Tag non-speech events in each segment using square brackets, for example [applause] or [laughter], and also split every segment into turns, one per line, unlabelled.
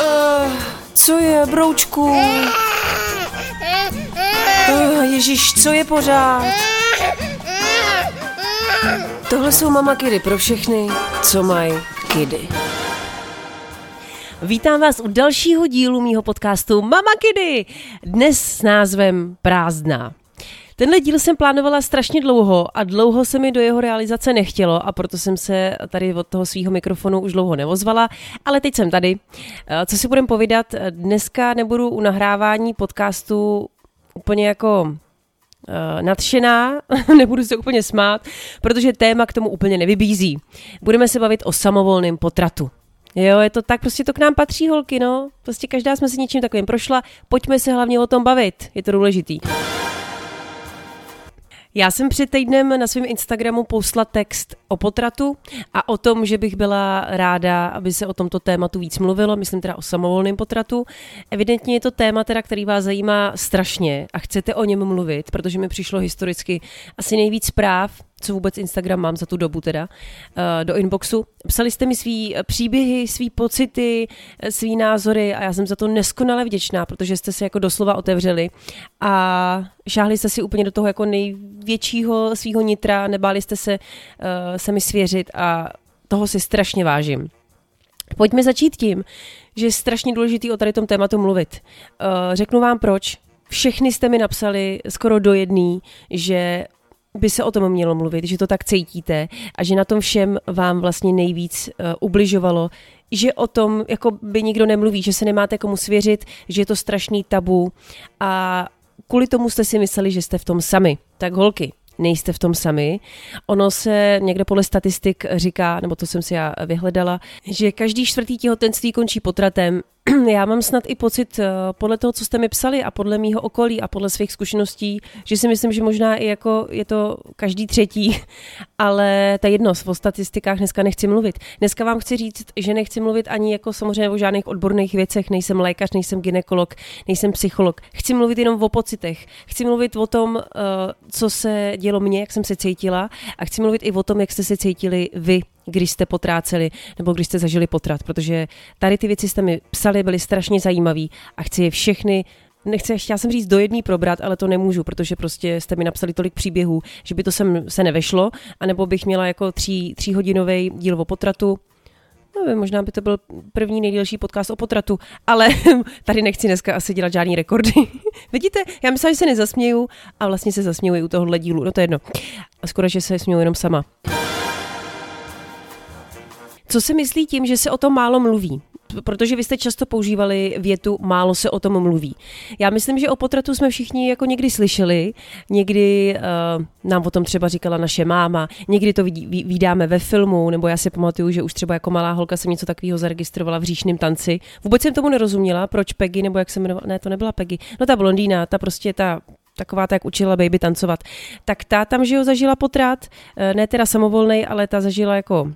Uh, co je, broučku? Uh, Ježíš, co je pořád? Tohle jsou mama kidy pro všechny, co mají kidy. Vítám vás u dalšího dílu mýho podcastu Mama Kidy, dnes s názvem Prázdná. Tenhle díl jsem plánovala strašně dlouho a dlouho se mi do jeho realizace nechtělo a proto jsem se tady od toho svého mikrofonu už dlouho nevozvala, ale teď jsem tady. Eh, co si budem povídat, dneska nebudu u nahrávání podcastu úplně jako uh, nadšená, [laughs] nebudu se úplně smát, protože téma k tomu úplně nevybízí. Budeme se bavit o samovolném potratu. Jo, je to tak, prostě to k nám patří, holky, no. Prostě každá jsme si něčím takovým prošla, pojďme se hlavně o tom bavit, je to důležitý. Já jsem před týdnem na svém Instagramu poslala text o potratu a o tom, že bych byla ráda, aby se o tomto tématu víc mluvilo, myslím teda o samovolném potratu. Evidentně je to téma, teda, který vás zajímá strašně a chcete o něm mluvit, protože mi přišlo historicky asi nejvíc zpráv co vůbec Instagram mám za tu dobu teda, eh, do inboxu. Psali jste mi svý eh, příběhy, svý pocity, eh, svý názory a já jsem za to neskonale vděčná, protože jste se jako doslova otevřeli a šáhli jste si úplně do toho jako největšího svého nitra, nebáli jste se se mi svěřit a toho si strašně vážím. Pojďme začít tím, že je strašně důležitý o tady tom tématu mluvit. Řeknu vám proč. Všechny jste mi napsali skoro do jedný, že by se o tom mělo mluvit, že to tak cítíte a že na tom všem vám vlastně nejvíc uh, ubližovalo, že o tom jako by nikdo nemluví, že se nemáte komu svěřit, že je to strašný tabu a kvůli tomu jste si mysleli, že jste v tom sami. Tak holky, nejste v tom sami. Ono se někde podle statistik říká, nebo to jsem si já vyhledala, že každý čtvrtý těhotenství končí potratem. [clears throat] Já mám snad i pocit eh, podle toho, co jste mi psali a podle mýho okolí a podle svých zkušeností, že si myslím, že možná i jako je to každý třetí, [laughs] ale ta jedno, o statistikách dneska nechci mluvit. Dneska vám chci říct, že nechci mluvit ani jako samozřejmě o žádných odborných věcech, nejsem lékař, nejsem ginekolog, nejsem psycholog. Chci mluvit jenom o pocitech. Chci mluvit o tom, eh, co se dělo mně, jak jsem se cítila a chci mluvit i o tom, jak jste se cítili vy když jste potráceli nebo když jste zažili potrat, protože tady ty věci jste mi psali, byly strašně zajímavé a chci je všechny nechci, chtěla jsem říct do jedný probrat, ale to nemůžu, protože prostě jste mi napsali tolik příběhů, že by to sem se nevešlo, anebo bych měla jako tří, tříhodinový díl o potratu, Nevím, možná by to byl první nejdelší podcast o potratu, ale [laughs] tady nechci dneska asi dělat žádný rekordy. [laughs] Vidíte, já myslím, že se nezasměju a vlastně se zasměju u tohohle dílu, no to je jedno. A skoro, že se směju jenom sama. Co si myslí tím, že se o tom málo mluví? protože vy jste často používali větu málo se o tom mluví. Já myslím, že o potratu jsme všichni jako někdy slyšeli, někdy uh, nám o tom třeba říkala naše máma, někdy to vidí, vydáme ve filmu, nebo já si pamatuju, že už třeba jako malá holka jsem něco takového zaregistrovala v říšném tanci. Vůbec jsem tomu nerozuměla, proč Peggy, nebo jak se jmenovala, ne, to nebyla Peggy, no ta blondýna, ta prostě ta taková ta, jak učila baby tancovat. Tak ta tam, že jo, zažila potrat, eh, ne teda samovolnej, ale ta zažila jako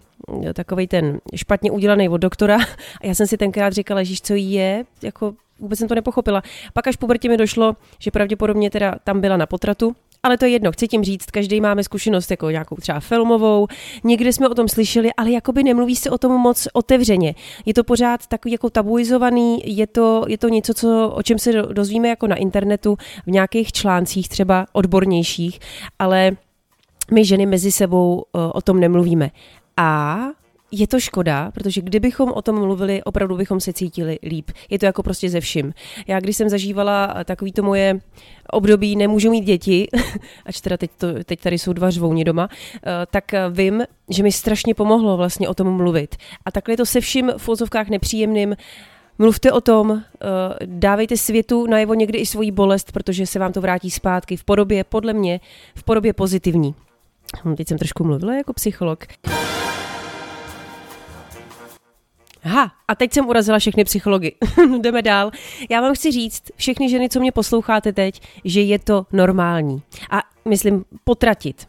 takový ten špatně udělaný od doktora [laughs] a já jsem si tenkrát říkala, že co jí je, jako vůbec jsem to nepochopila. Pak až po mi došlo, že pravděpodobně teda tam byla na potratu, ale to je jedno, chci tím říct, každý máme zkušenost jako nějakou třeba filmovou, někde jsme o tom slyšeli, ale jakoby nemluví se o tom moc otevřeně. Je to pořád takový jako tabuizovaný, je to, je to něco, co, o čem se dozvíme jako na internetu, v nějakých článcích třeba odbornějších, ale my ženy mezi sebou o tom nemluvíme. A je to škoda, protože kdybychom o tom mluvili, opravdu bychom se cítili líp. Je to jako prostě ze vším. Já když jsem zažívala takový to moje období nemůžu mít děti, [laughs] ač teda teď, to, teď tady jsou dva řvouni doma, eh, tak vím, že mi strašně pomohlo vlastně o tom mluvit. A takhle je to se vším v úzovkách nepříjemným, Mluvte o tom, eh, dávejte světu najevo někdy i svoji bolest, protože se vám to vrátí zpátky v podobě, podle mě, v podobě pozitivní. Teď jsem trošku mluvila jako psycholog. Aha, a teď jsem urazila všechny psychology. [laughs] Jdeme dál. Já vám chci říct, všechny ženy, co mě posloucháte teď, že je to normální. A myslím, potratit.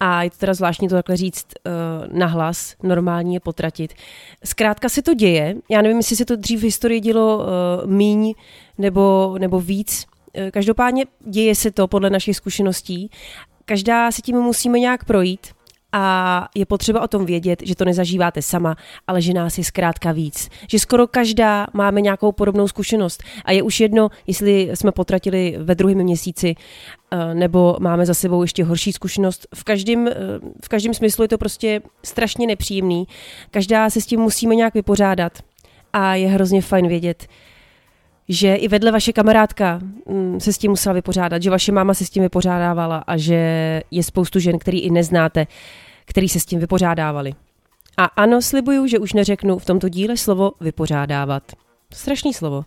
A je to teda zvláštní to takhle říct uh, nahlas, normální je potratit. Zkrátka se to děje, já nevím, jestli se to dřív v historii dělo uh, míň nebo, nebo víc, uh, každopádně děje se to podle našich zkušeností. Každá se tím musíme nějak projít a je potřeba o tom vědět, že to nezažíváte sama, ale že nás je zkrátka víc. Že skoro každá máme nějakou podobnou zkušenost a je už jedno, jestli jsme potratili ve druhém měsíci eh, nebo máme za sebou ještě horší zkušenost. V každém, eh, v každém smyslu je to prostě strašně nepříjemný. Každá se s tím musíme nějak vypořádat a je hrozně fajn vědět, že i vedle vaše kamarádka mm, se s tím musela vypořádat, že vaše máma se s tím vypořádávala a že je spoustu žen, který i neznáte, který se s tím vypořádávali. A ano, slibuju, že už neřeknu v tomto díle slovo vypořádávat. Strašný slovo.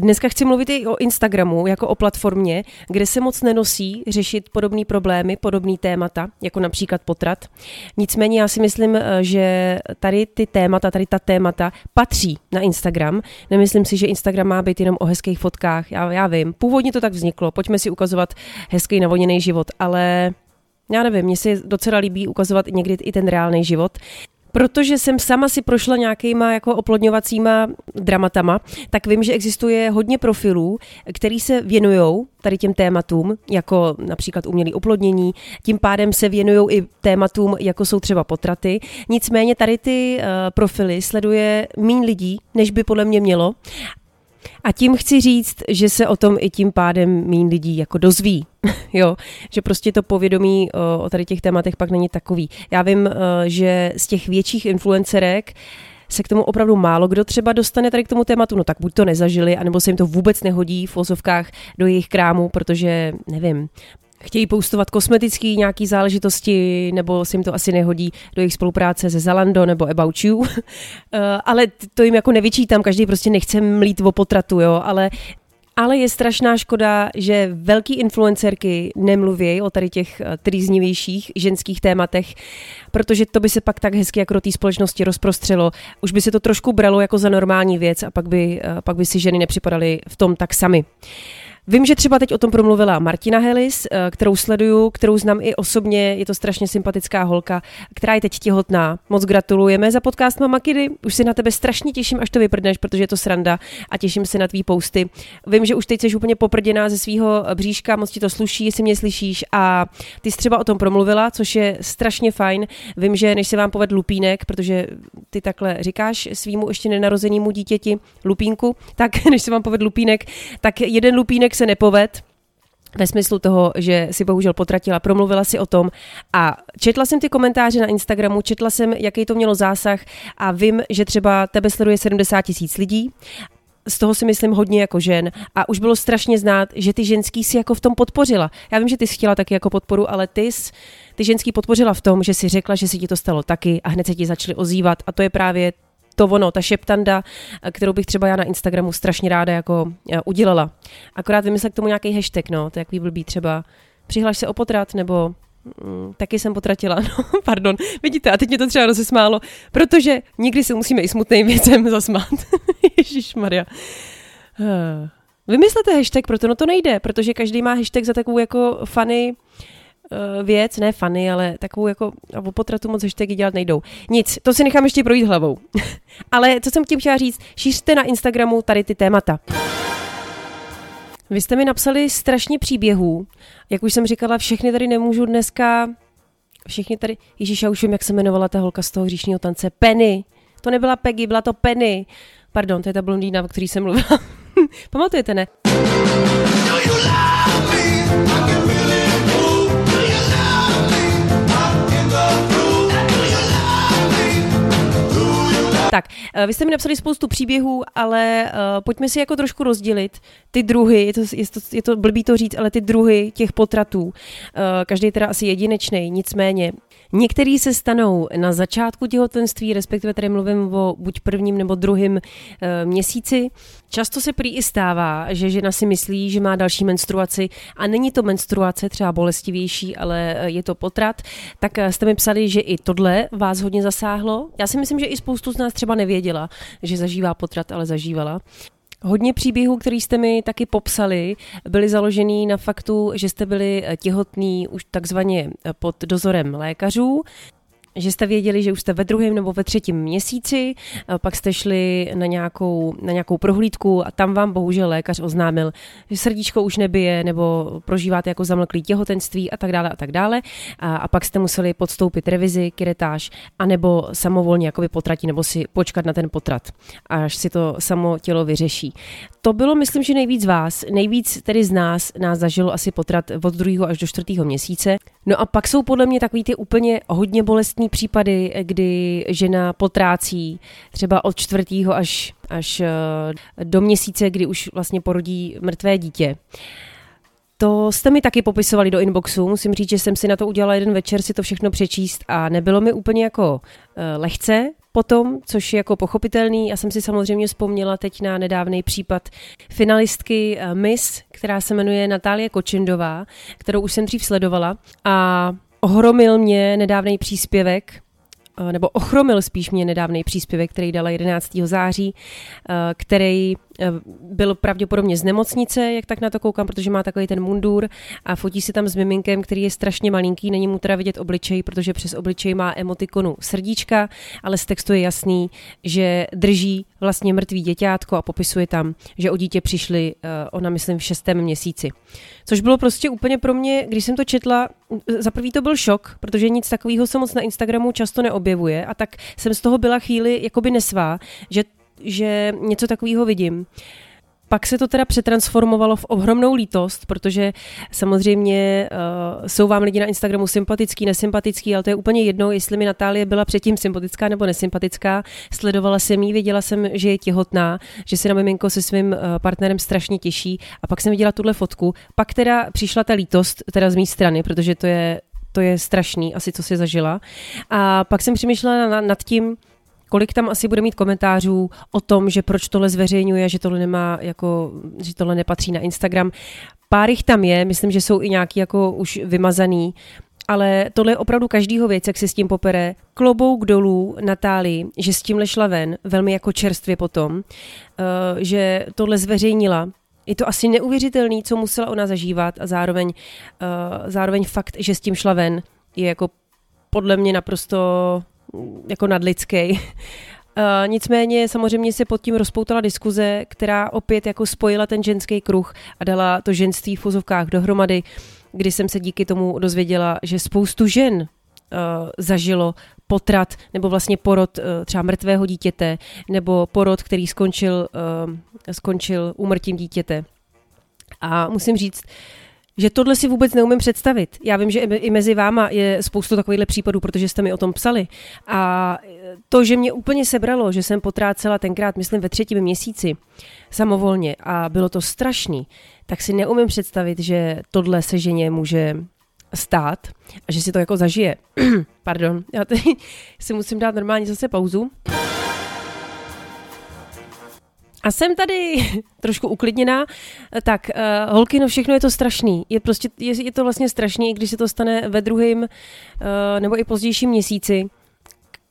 Dneska chci mluvit i o Instagramu jako o platformě, kde se moc nenosí řešit podobné problémy, podobné témata, jako například potrat. Nicméně já si myslím, eh, že tady ty témata, tady ta témata patří na Instagram. Nemyslím si, že Instagram má být jenom o hezkých fotkách. Já, já vím, původně to tak vzniklo. Pojďme si ukazovat hezký navoněný život, ale já nevím, mně se docela líbí ukazovat někdy i ten reálný život protože jsem sama si prošla nějakýma jako oplodňovacíma dramatama, tak vím, že existuje hodně profilů, který se věnují tady těm tématům, jako například umělý oplodnění, tím pádem se věnují i tématům, jako jsou třeba potraty. Nicméně tady ty uh, profily sleduje méně lidí, než by podle mě mělo. A tím chci říct, že se o tom i tím pádem méně lidí jako dozví. [laughs] jo, že prostě to povědomí o, o tady těch tématech pak není takový. Já vím, že z těch větších influencerek se k tomu opravdu málo kdo třeba dostane tady k tomu tématu, no tak buď to nezažili, anebo se jim to vůbec nehodí v ozovkách do jejich krámu, protože, nevím, chtějí postovat kosmetické nějaké záležitosti, nebo se jim to asi nehodí do jejich spolupráce se Zalando nebo About You. [laughs] Eh, ale to jim jako nevyčítám, každý prostě nechce mlít o potratu, jo, ale ale je strašná škoda, že velký influencerky nemluví o tady těch eh, trýznivějších ženských tématech, protože to by se pak tak hezky jako do té společnosti rozprostřelo. Už by se to trošku bralo jako za normální věc a pak by, eh, pak by si ženy nepřipadaly v tom tak sami. Vím, že třeba teď o tom promluvila Martina Helis, eh, kterou sleduju, kterou znám i osobně, je to strašně sympatická holka, která je teď těhotná. Moc gratulujeme za podcast Mama Kidy. Už se na tebe strašně těším, až to vyprdneš, protože je to sranda a těším se na tvý posty. Vím, že už teď jsi úplně poprděná ze svého bříška, moc ti to sluší, jestli mě slyšíš a ty jsi třeba o tom promluvila, což je strašně fajn. Vím, že než se vám poved lupínek, protože ty takhle říkáš svýmu ještě nenarozenému dítěti lupínku, tak [laughs] než se vám poved lupínek, tak jeden lupínek se nepoved, ve smyslu toho, že si bohužel potratila, promluvila si o tom a četla jsem ty komentáře na Instagramu, četla jsem, jaký to mělo zásah a vím, že třeba tebe sleduje 70 tisíc lidí z toho si myslím hodně jako žen a už bylo strašně znát, že ty ženský si jako v tom podpořila. Já vím, že ty jsi chtěla taky jako podporu, ale ty jsi ty ženský podpořila v tom, že si řekla, že si ti to stalo taky a hned se ti začaly ozývat a to je právě to ono, ta šeptanda, kterou bych třeba já na Instagramu strašně ráda jako eh, udělala. Akorát vymyslet k tomu nějaký hashtag, no, to je jaký blbý třeba přihlaš se o potrat, nebo mm, taky jsem potratila, [laughs] no, pardon, vidíte, a teď mě to třeba rozesmálo, protože nikdy se musíme i smutným věcem [laughs] zasmát. Ježíš Maria. Eh, vymyslete hashtag, proto no to nejde, protože každý má hashtag za takovou jako funny Eh, věc, ne fany, ale takovou jako o potratu moc hashtagy dělat nejdou. Nic, to si nechám ještě projít hlavou. [laughs] ale co jsem tím chtěla říct, šířte na Instagramu tady ty témata. Vy jste mi napsali strašně příběhů. Jak už jsem říkala, všechny tady nemůžu dneska... Všechny tady... Ježíš, já už vím, jak se jmenovala ta holka z toho hříšního tance. Penny. To nebyla Peggy, byla to Penny. Pardon, to je ta blondýna, o který jsem mluvila. [laughs] Pamatujete, ne? Tak, eh, vy jste mi napsali spoustu příběhů, ale uh, pojďme si jako trošku rozdělit ty druhy, je to, je, to, je to blbý to říct, ale ty druhy těch potratů. Uh, každý je teda asi jedinečný, nicméně Některý se stanou na začátku těhotenství, respektive tady mluvím o buď prvním nebo druhém e, měsíci. Často se prý i stává, že žena si myslí, že má další menstruaci a není to menstruace třeba bolestivější, ale je to potrat. Tak jste mi psali, že i tohle vás hodně zasáhlo. Já si myslím, že i spoustu z nás třeba nevěděla, že zažívá potrat, ale zažívala. Hodně příběhů, který jste mi taky popsali, byly založený na faktu, že jste byli těhotní už takzvaně pod dozorem lékařů. Že jste věděli, že už jste ve druhém nebo ve třetím měsíci, pak jste šli na nějakou, na nějakou prohlídku a tam vám bohužel lékař oznámil, že srdíčko už nebije nebo prožíváte jako zamlklý těhotenství a tak dále a tak dále. A, a pak jste museli podstoupit revizi, kiretáž, anebo samovolně jakoby potratí nebo si počkat na ten potrat, až si to samo tělo vyřeší. To bylo, myslím, že nejvíc vás, nejvíc tedy z nás, nás zažilo asi potrat od druhého až do čtvrtého měsíce. No a pak jsou podle mě takový ty úplně hodně bolestní případy, kdy žena potrácí třeba od čtvrtého až, až eh, do měsíce, kdy už vlastně porodí mrtvé dítě. To jste mi taky popisovali do inboxu. Musím říct, že jsem si na to udělala jeden večer si to všechno přečíst a nebylo mi úplně jako uh, lehce potom, což je jako pochopitelný. Já jsem si samozřejmě vzpomněla teď na nedávný případ finalistky uh, Miss, která se jmenuje Natálie Kočindová, kterou už jsem dřív sledovala a ohromil mě nedávný příspěvek Eh, nebo ochromil spíš mě nedávný příspěvek, který dala 11. září, eh, který eh, byl pravděpodobně z nemocnice, jak tak na to koukám, protože má takový ten mundur a fotí si tam s miminkem, který je strašně malinký, není mu teda vidět obličej, protože přes obličej má emotikonu srdíčka, ale z textu je jasný, že drží vlastně mrtvý děťátko a popisuje tam, že o dítě přišli, ona myslím v šestém měsíci. Což bylo prostě úplně pro mě, když jsem to četla, za prvý to byl šok, protože nic takového se moc na Instagramu často neobjevuje a tak jsem z toho byla chvíli jakoby nesvá, že, že něco takového vidím. Pak se to teda přetransformovalo v ohromnou lítost, protože samozřejmě uh, jsou vám lidi na Instagramu sympatický, nesympatický, ale to je úplně jedno, jestli mi Natálie byla předtím sympatická nebo nesympatická. Sledovala jsem jí, věděla jsem, že je těhotná, že se na miminko se svým uh, partnerem strašně těší a pak jsem viděla tuhle fotku. Pak teda přišla ta lítost, teda z mé strany, protože to je to je strašný, asi co si zažila. A pak jsem přemýšlela nad tím, kolik tam asi bude mít komentářů o tom, že proč tohle zveřejňuje, že tohle nemá jako, že tohle nepatří na Instagram. Pár jich tam je, myslím, že jsou i nějaký jako už vymazaný, ale tohle je opravdu každýho věc, jak se s tím popere. Klobouk dolů Natálii, že s tímhle šla ven, velmi jako čerstvě potom, eh, že tohle zveřejnila. Je to asi neuvěřitelný, co musela ona zažívat a zároveň, eh, zároveň fakt, že s tím šla ven, je jako podle mě naprosto jako nadlidský. Uh, [laughs] nicméně samozřejmě se pod tím rozpoutala diskuze, která opět jako spojila ten ženský kruh a dala to ženství v fuzovkách dohromady, kdy jsem se díky tomu dozvěděla, že spoustu žen uh, zažilo potrat nebo vlastně porod uh, třeba mrtvého dítěte nebo porod, který skončil, skončil úmrtím dítěte. A musím říct, uh, že tohle si vůbec neumím představit. Já vím, že i mezi váma je spoustu takovýchhle případů, protože jste mi o tom psali. A to, že mě úplně sebralo, že jsem potrácela tenkrát, myslím, ve třetím měsíci samovolně a bylo to strašný, tak si neumím představit, že tohle se ženě může stát a že si to jako zažije. [clears throat] Pardon, já teď [laughs] si musím dát normálně zase pauzu. A jsem tady [laughs] trošku uklidněná. Tak, uh, holky, no všechno je to strašný. Je, prostě, je, je to vlastně strašný, když se to stane ve druhém uh, nebo i pozdějším měsíci.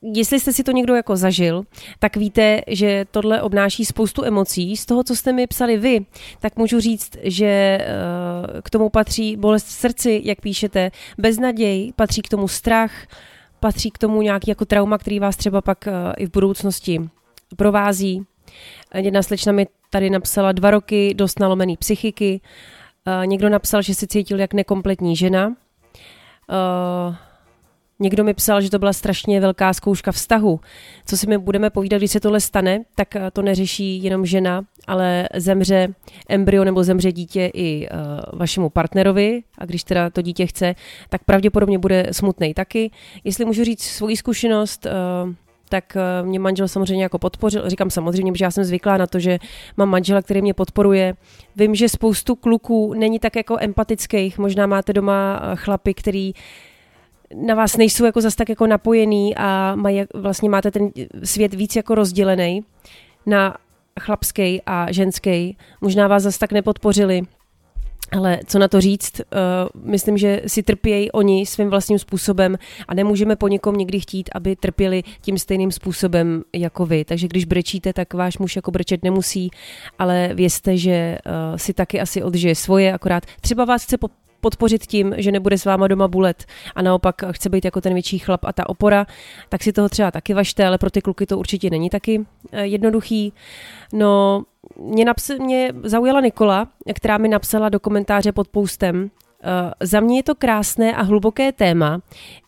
Jestli jste si to někdo jako zažil, tak víte, že tohle obnáší spoustu emocí. Z toho, co jste mi psali vy, tak můžu říct, že uh, k tomu patří bolest v srdci, jak píšete, beznaděj, patří k tomu strach, patří k tomu nějaký jako trauma, který vás třeba pak i v budoucnosti provází, Jedna slečna mi tady napsala dva roky dost nalomený psychiky. Někdo napsal, že se cítil jak nekompletní žena. Někdo mi psal, že to byla strašně velká zkouška vztahu. Co si my budeme povídat, když se tohle stane, tak to neřeší jenom žena, ale zemře embryo nebo zemře dítě i vašemu partnerovi a když teda to dítě chce, tak pravděpodobně bude smutný taky. Jestli můžu říct svoji zkušenost, tak eh, mě manžel samozřejmě jako podpořil. Říkám samozřejmě, že já jsem zvyklá na to, že mám manžela, který mě podporuje. Vím, že spoustu kluků není tak jako empatických. Možná máte doma eh, chlapy, který na vás nejsou jako zas tak jako napojený a mají, vlastně máte ten svět víc jako rozdělený na chlapský a ženský. Možná vás zas tak nepodpořili. Ale co na to říct, uh, myslím, že si trpějí oni svým vlastním způsobem a nemůžeme po někom někdy chtít, aby trpěli tím stejným způsobem jako vy. Takže když brečíte, tak váš muž jako brečet nemusí, ale vězte, že uh, si taky asi odžije svoje, akorát třeba vás chce podpořit tím, že nebude s váma doma bulet a naopak chce být jako ten větší chlap a ta opora, tak si toho třeba taky vašte, ale pro ty kluky to určitě není taky eh, jednoduchý. No, mě, naps- mě zaujala Nikola, která mi napsala do komentáře pod postem, uh, za mě je to krásné a hluboké téma.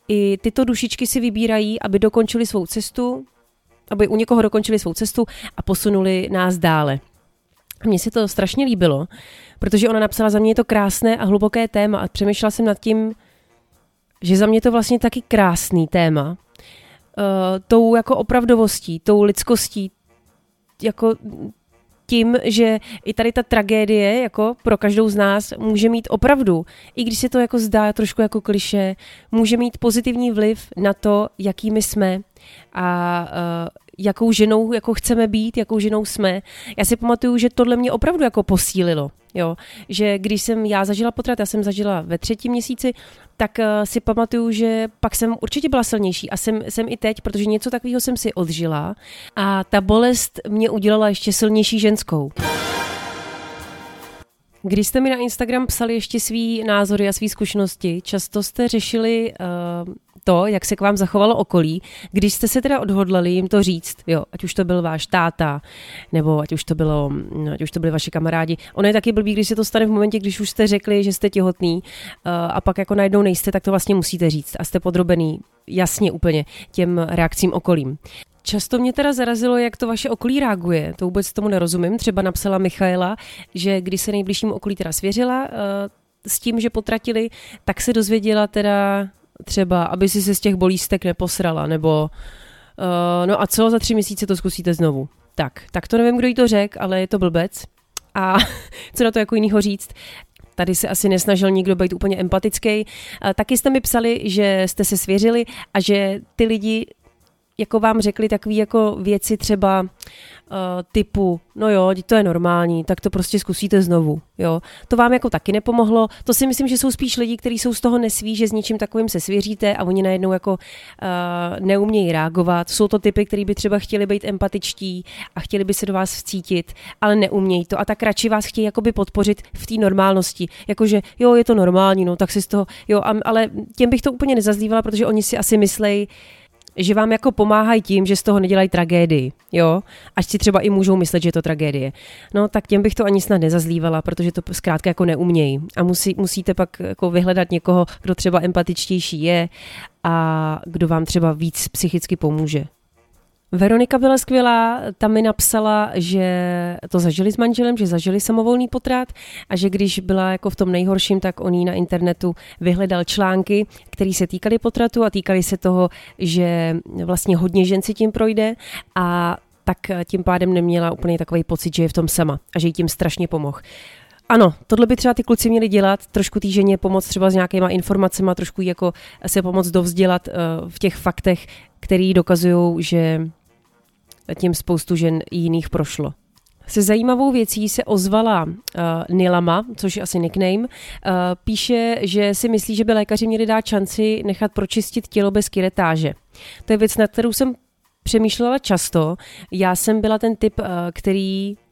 I tyto dušičky si vybírají, aby dokončili svou cestu, aby u někoho dokončili svou cestu a posunuli nás dále. Mně se to strašně líbilo, protože ona napsala, za mě je to krásné a hluboké téma a přemýšlela jsem nad tím, že za mě to vlastně taky krásný téma. Uh, tou jako opravdovostí, tou lidskostí, jako tím, že i tady ta tragédie jako pro každou z nás může mít opravdu, i když se to jako zdá trošku jako kliše, může mít pozitivní vliv na to, jakými jsme a uh, jakou ženou jako chceme být, jakou ženou jsme. Já si pamatuju, že tohle mě opravdu jako posílilo. Jo, že když jsem já zažila potrat, já jsem zažila ve třetím měsíci, tak uh, si pamatuju, že pak jsem určitě byla silnější a jsem, jsem i teď, protože něco takového jsem si odžila a ta bolest mě udělala ještě silnější ženskou. Když jste mi na Instagram psali ještě svý názory a svý zkušenosti, často jste řešili uh, to, jak se k vám zachovalo okolí, když jste se teda odhodlali jim to říct, jo, ať už to byl váš táta, nebo ať už to bylo, no, ať už to byli vaši kamarádi. Ono je taky blbý, když se to stane v momentě, když už jste řekli, že jste těhotný uh, a pak jako najednou nejste, tak to vlastně musíte říct a jste podrobený jasně úplně těm reakcím okolím. Často mě teda zarazilo, jak to vaše okolí reaguje. To vůbec tomu nerozumím. Třeba napsala Michaela, že když se nejbližšímu okolí teda svěřila uh, s tím, že potratili, tak se dozvěděla teda třeba, aby si se z těch bolístek neposrala, nebo uh, no a co, za tři měsíce to zkusíte znovu. Tak, tak to nevím, kdo jí to řekl, ale je to blbec. A [laughs] co na to jako jinýho říct? Tady se asi nesnažil nikdo být úplně empatický. Taky jste mi psali, že jste se svěřili a že ty lidi jako vám řekli takové jako věci třeba uh, typu, no jo, to je normální, tak to prostě zkusíte znovu, jo. To vám jako taky nepomohlo. To si myslím, že jsou spíš lidi, kteří jsou z toho nesví, že s něčím takovým se svěříte a oni najednou jako uh, neumějí reagovat. Jsou to typy, kteří by třeba chtěli být empatičtí a chtěli by se do vás vcítit, ale neumějí to a tak radši vás chtějí jakoby podpořit v té normálnosti. Jakože jo, je to normální, no tak si z toho, jo, ale těm bych to úplně nezazlívala, protože oni si asi myslejí, že vám jako pomáhají tím, že z toho nedělají tragédii, jo, až si třeba i můžou myslet, že je to tragédie. No tak těm bych to ani snad nezazlívala, protože to zkrátka jako neumějí. A musí, musíte pak jako vyhledat někoho, kdo třeba empatičtější je a kdo vám třeba víc psychicky pomůže. Veronika byla skvělá, tam mi napsala, že to zažili s manželem, že zažili samovolný potrat a že když byla jako v tom nejhorším, tak on jí na internetu vyhledal články, které se týkaly potratu a týkaly se toho, že vlastně hodně žen si tím projde a tak tím pádem neměla úplně takový pocit, že je v tom sama a že jí tím strašně pomohl. Ano, tohle by třeba ty kluci měli dělat, trošku té ženě pomoct třeba s nějakýma informacemi, trošku jako se pomoct dovzdělat uh, v těch faktech, který dokazují, že tím spoustu žen jiných prošlo. Se zajímavou věcí se ozvala uh, Nilama, což je asi nickname. Uh, píše, že si myslí, že by lékaři měli dát šanci nechat pročistit tělo bez kiretáže. To je věc, na kterou jsem přemýšlela často. Já jsem byla ten typ, uh, který Eh,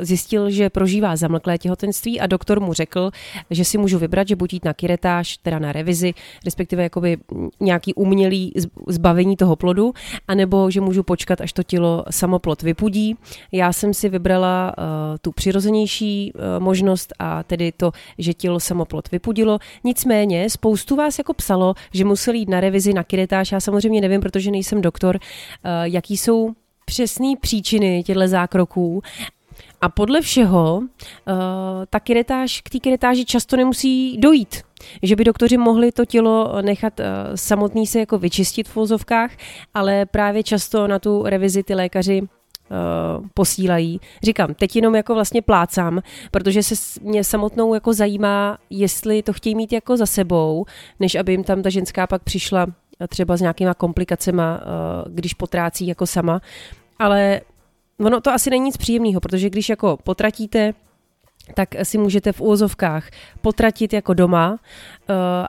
zjistil, že prožívá zamlklé těhotenství a doktor mu řekl, že si můžu vybrat, že buď jít na kiretáž, teda na revizi, respektive jakoby nějaký umělý zbavení toho plodu, anebo že můžu počkat, až to tělo samoplod vypudí. Já jsem si vybrala uh, tu přirozenější uh, možnost a tedy to, že tělo samoplod vypudilo. Nicméně spoustu vás jako psalo, že museli jít na revizi, na kiretáž. Já samozřejmě nevím, protože nejsem doktor, jaký jsou přesné příčiny těchto zákroků a podle všeho uh, ta kiretáž, k té kiretáži často nemusí dojít. Že by doktoři mohli to tělo nechat uh, samotný se jako vyčistit v vozovkách, ale právě často na tu revizi ty lékaři Uh, posílají. Říkám, teď jenom jako vlastně plácám, protože se mě samotnou jako zajímá, jestli to chtějí mít jako za sebou, než aby jim tam ta ženská pak přišla třeba s nějakýma komplikacemi, uh, když potrácí jako sama. Ale ono to asi není nic příjemného, protože když jako potratíte, tak si můžete v úvozovkách potratit jako doma uh,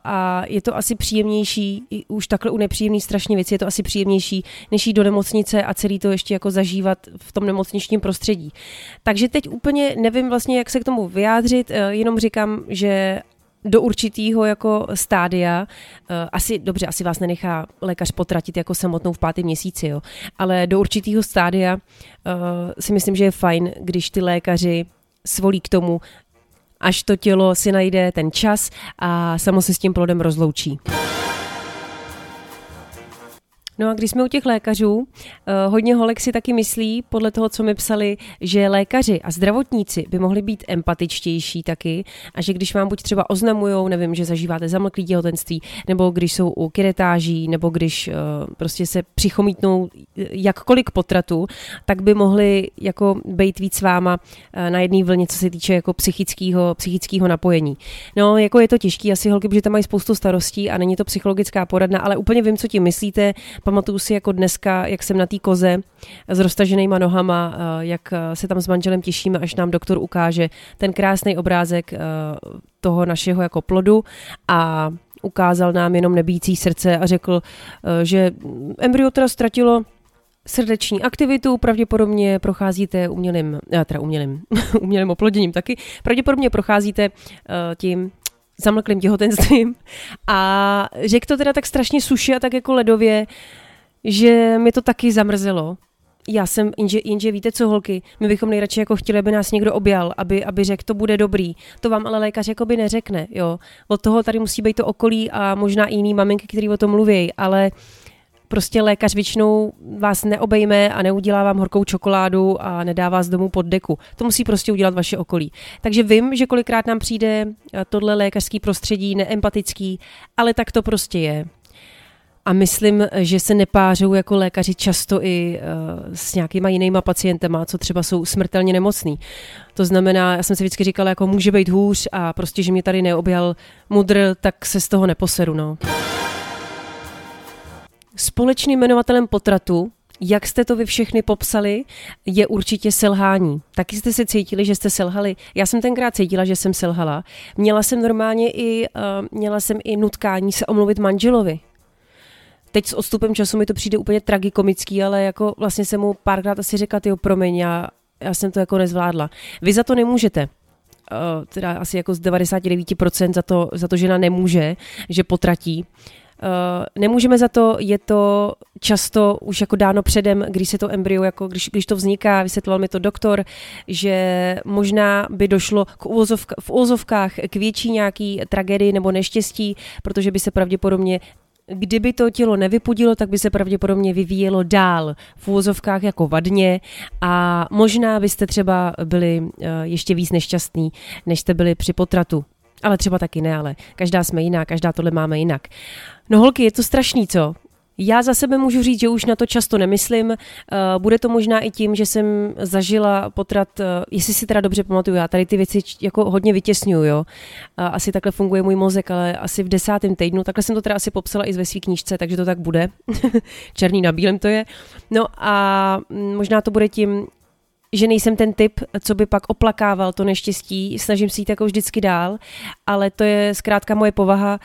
a je to asi příjemnější, už takhle u nepříjemný strašně věci, je to asi příjemnější, než jít do nemocnice a celý to ještě jako zažívat v tom nemocničním prostředí. Takže teď úplně nevím vlastně, jak se k tomu vyjádřit, uh, jenom říkám, že do určitého jako stádia, uh, asi, dobře, asi vás nenechá lékař potratit jako samotnou v pátém měsíci, jo, ale do určitého stádia uh, si myslím, že je fajn, když ty lékaři svolí k tomu, až to tělo si najde ten čas a samo se s tím plodem rozloučí. No a když jsme u těch lékařů, eh, hodně holek si taky myslí, podle toho, co mi psali, že lékaři a zdravotníci by mohli být empatičtější taky a že když vám buď třeba oznamujou, nevím, že zažíváte zamlklý těhotenství, nebo když jsou u kiretáží, nebo když uh, prostě se přichomítnou jakkoliv k potratu, tak by mohli jako být víc s váma na jedné vlně, co se týče jako psychického, psychického napojení. No, jako je to těžký, asi holky, protože tam mají spoustu starostí a není to psychologická poradna, ale úplně vím, co tím myslíte Pamatuju si jako dneska, jak jsem na té koze s roztaženýma nohama, eh, jak eh, se tam s manželem těšíme, až nám doktor ukáže ten krásný obrázek eh, toho našeho jako plodu. A ukázal nám jenom nebící srdce a řekl, že embryo teda ztratilo srdeční aktivitu, pravděpodobně procházíte umělým, teda umělým, [laughs] umělým oploděním taky, pravděpodobně procházíte tím zamlklým těhotenstvím. A řekl to teda tak strašně suši a tak jako ledově, že mi to taky zamrzelo. Já jsem, jenže, jenže víte co, holky, my bychom nejradši jako chtěli, aby nás někdo objal, aby, aby řekl, to bude dobrý. To vám ale lékař jako by neřekne, jo. Od toho tady musí být to okolí a možná i jiný maminky, který o tom mluví, ale prostě lékař většinou vás neobejme a neudělá vám horkou čokoládu a nedá vás domů pod deku. To musí prostě udělat vaše okolí. Takže vím, že kolikrát nám přijde tohle lékařský prostředí neempatický, ale tak to prostě je. A myslím, že se nepářou jako lékaři často i uh, s nějakýma jinýma pacientama, co třeba jsou smrtelně nemocný. To znamená, já jsem si vždycky říkala, jako může být hůř a prostě, že mě tady neobjal mudr, tak se z toho neposeru. No. Společným jmenovatelem potratu jak jste to vy všechny popsali, je určitě selhání. Taky jste se cítili, že jste selhali. Já jsem tenkrát cítila, že jsem selhala. Měla jsem normálně i, uh, měla jsem i nutkání se omluvit manželovi teď s odstupem času mi to přijde úplně tragikomický, ale jako vlastně jsem mu párkrát asi řekla, ty promiň, já, já jsem to jako nezvládla. Vy za to nemůžete. Uh, teda asi jako z 99% za to, za to žena nemůže, že potratí. Uh, nemůžeme za to, je to často už jako dáno předem, když se to embryo, jako když, když to vzniká, vysvětloval mi to doktor, že možná by došlo k úvozovka, v úvozovkách k větší nějaký tragédii nebo neštěstí, protože by se pravděpodobně kdyby to tělo nevypudilo, tak by se pravděpodobně vyvíjelo dál v úvozovkách jako vadně a možná byste třeba byli eh, ještě víc nešťastní, než jste byli při potratu. Ale třeba taky ne, ale každá jsme jiná, každá tohle máme jinak. No holky, je to strašný, co? Já za sebe můžu říct, že už na to často nemyslím. Eh, bude to možná i tím, že jsem zažila potrat, eh, jestli si teda dobře pamatuju, já tady ty věci jako hodně vytěsňuju, jo. Asi takhle funguje můj mozek, ale asi v desátém týdnu, takhle jsem to teda asi popsala i ve své knížce, takže to tak bude. [laughs] Černý na bílém to je. No a možná to bude tím, že nejsem ten typ, co by pak oplakával to neštěstí, snažím si jít jako vždycky dál, ale to je zkrátka moje povaha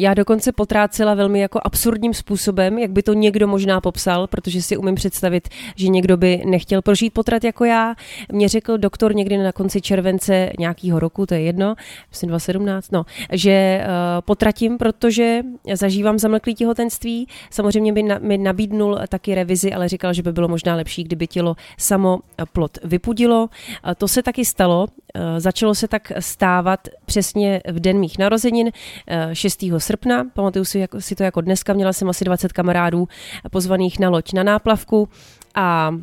já dokonce potrácela velmi jako absurdním způsobem, jak by to někdo možná popsal, protože si umím představit, že někdo by nechtěl prožít potrat jako já. Mě řekl doktor někdy na konci července nějakého roku, to je jedno, myslím 2017, no, že uh, potratím, protože zažívám zamlklý těhotenství. Samozřejmě by na, mi nabídnul taky revizi, ale říkal, že by bylo možná lepší, kdyby tělo samo plot vypudilo. To se taky stalo. Uh, začalo se tak stávat přesně v den mých narozenin 6 srpna, pamatuju si, jako, si to jako dneska, měla jsem asi 20 kamarádů pozvaných na loď na náplavku a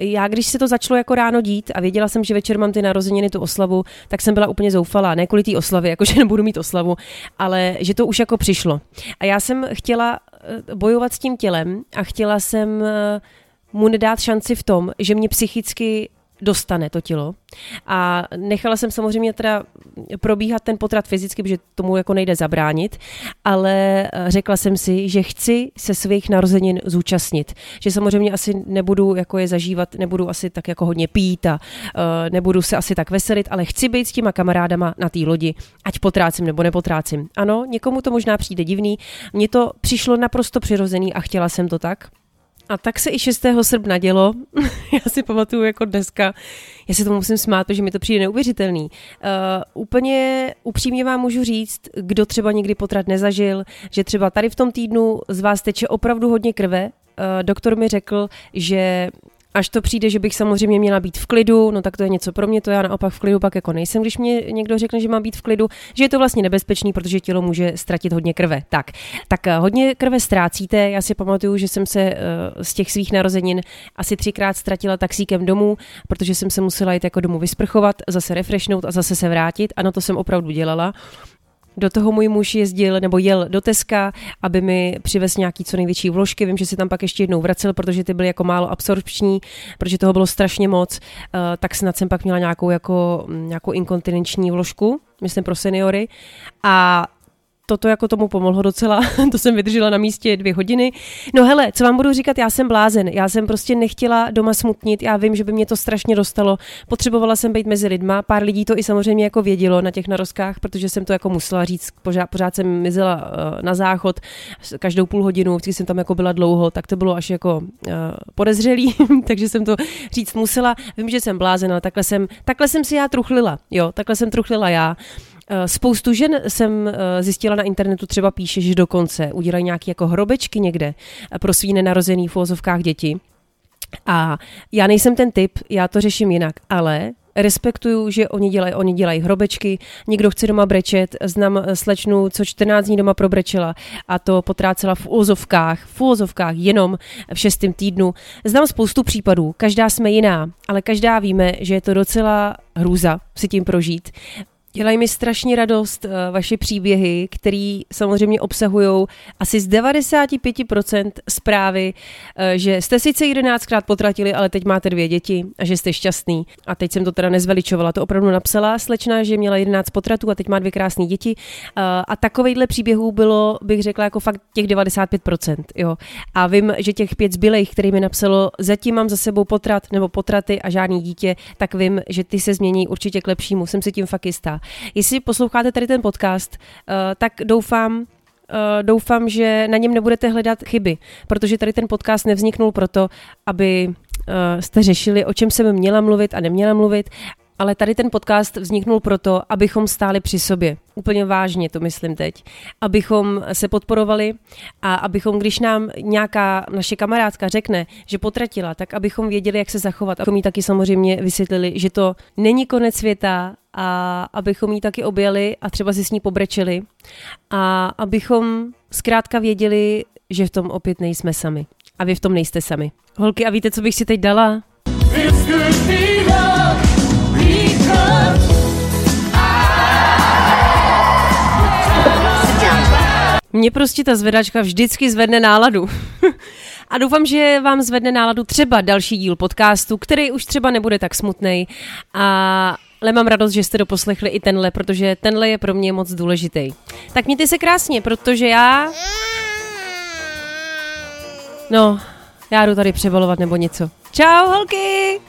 já, když se to začalo jako ráno dít a věděla jsem, že večer mám ty narozeniny, tu oslavu, tak jsem byla úplně zoufalá. Ne kvůli té oslavy, [laughs] jako že nebudu mít oslavu, ale že to už jako přišlo. A já jsem chtěla eh, bojovat s tím tělem a chtěla jsem eh, mu nedát šanci v tom, že mě psychicky dostane to tělo. A nechala jsem samozřejmě teda probíhat ten potrat fyzicky, protože tomu jako nejde zabránit, ale eh, řekla jsem si, že chci se svých narozenin zúčastnit. Že samozřejmě asi nebudu jako je zažívat, nebudu asi tak jako hodně pít a uh, nebudu se asi tak veselit, ale chci být s těma kamarádama na té lodi, ať potrácím nebo nepotrácím. Ano, někomu to možná přijde divný, mně to přišlo naprosto přirozený a chtěla jsem to tak. A tak se i 6. srpna dělo. [laughs] Já si pamatuju jako dneska. Já si tomu musím smát, protože mi to přijde neuvěřitelný. Uh, úplně upřímně vám můžu říct, kdo třeba nikdy potrat nezažil, že třeba tady v tom týdnu z vás teče opravdu hodně krve. Uh, doktor mi řekl, že Až to přijde, že bych samozřejmě měla být v klidu, no tak to je něco pro mě, to já naopak v klidu pak jako nejsem, když mě někdo řekne, že mám být v klidu, že je to vlastně nebezpečný, protože tělo může ztratit hodně krve. Tak, tak eh, hodně krve ztrácíte, já si pamatuju, že jsem se uh, z těch svých narozenin asi třikrát ztratila taxíkem domů, protože jsem se musela jít jako domů vysprchovat, zase refreshnout a zase se vrátit a to jsem opravdu dělala. Do toho můj muž jezdil nebo jel do Teska, aby mi přivez nějaký co největší vložky. Vím, že si tam pak ještě jednou vracel, protože ty byly jako málo absorpční, protože toho bylo strašně moc. Uh, tak snad jsem pak měla nějakou, jako, nějakou inkontinenční vložku, myslím pro seniory. A toto jako tomu pomohlo docela, [laughs] to jsem vydržela na místě dvě hodiny. No hele, co vám budu říkat, já jsem blázen, já jsem prostě nechtěla doma smutnit, já vím, že by mě to strašně dostalo, potřebovala jsem být mezi lidma, pár lidí to i samozřejmě jako vědělo na těch narozkách, protože jsem to jako musela říct, pořád, pořád jsem mizela uh, na záchod, každou půl hodinu, vždycky jsem tam jako byla dlouho, tak to bylo až jako uh, podezřelý, [laughs] takže jsem to říct musela. Vím, že jsem blázen, ale takhle jsem, takhle jsem si já truchlila, jo, takhle jsem truchlila já. Eh, spoustu žen jsem eh, zjistila na internetu, třeba píše, že dokonce udělají nějaké jako hrobečky někde eh, pro svý nenarozený v ozovkách děti. A já nejsem ten typ, já to řeším jinak, ale respektuju, že oni dělají, oni dělají hrobečky, někdo chce doma brečet, znám slečnu, co 14 dní doma probrečela a to potrácela v úzovkách, v úzovkách jenom v šestém týdnu. Znám spoustu případů, každá jsme jiná, ale každá víme, že je to docela hrůza si tím prožít. Dělají mi strašně radost uh, vaše příběhy, které samozřejmě obsahují asi z 95% zprávy, uh, že jste sice 11krát potratili, ale teď máte dvě děti a že jste šťastný. A teď jsem to teda nezveličovala, to opravdu napsala slečna, že měla 11 potratů a teď má dvě krásné děti. Uh, a takovejhle příběhů bylo, bych řekla, jako fakt těch 95%. Jo. A vím, že těch pět zbylejch, který mi napsalo, zatím mám za sebou potrat nebo potraty a žádný dítě, tak vím, že ty se změní určitě k lepšímu. Jsem si tím fakt jistá. Jestli posloucháte tady ten podcast, uh, tak doufám, uh, doufám, že na něm nebudete hledat chyby, protože tady ten podcast nevzniknul proto, aby uh, jste řešili, o čem jsem měla mluvit a neměla mluvit, ale tady ten podcast vzniknul proto, abychom stáli při sobě. Úplně vážně to myslím teď. Abychom se podporovali a abychom, když nám nějaká naše kamarádka řekne, že potratila, tak abychom věděli, jak se zachovat. Abychom jí taky samozřejmě vysvětlili, že to není konec světa a abychom jí taky objeli a třeba si s ní pobrečeli a abychom zkrátka věděli, že v tom opět nejsme sami. A vy v tom nejste sami. Holky, a víte, co bych si teď dala? Mě prostě ta zvedačka vždycky zvedne náladu. [laughs] a doufám, že vám zvedne náladu třeba další díl podcastu, který už třeba nebude tak smutný. A ale mám radost, že jste doposlechli i tenhle, protože tenhle je pro mě moc důležitý. Tak mějte se krásně, protože já... No, já jdu tady převolovat nebo něco. Čau, holky!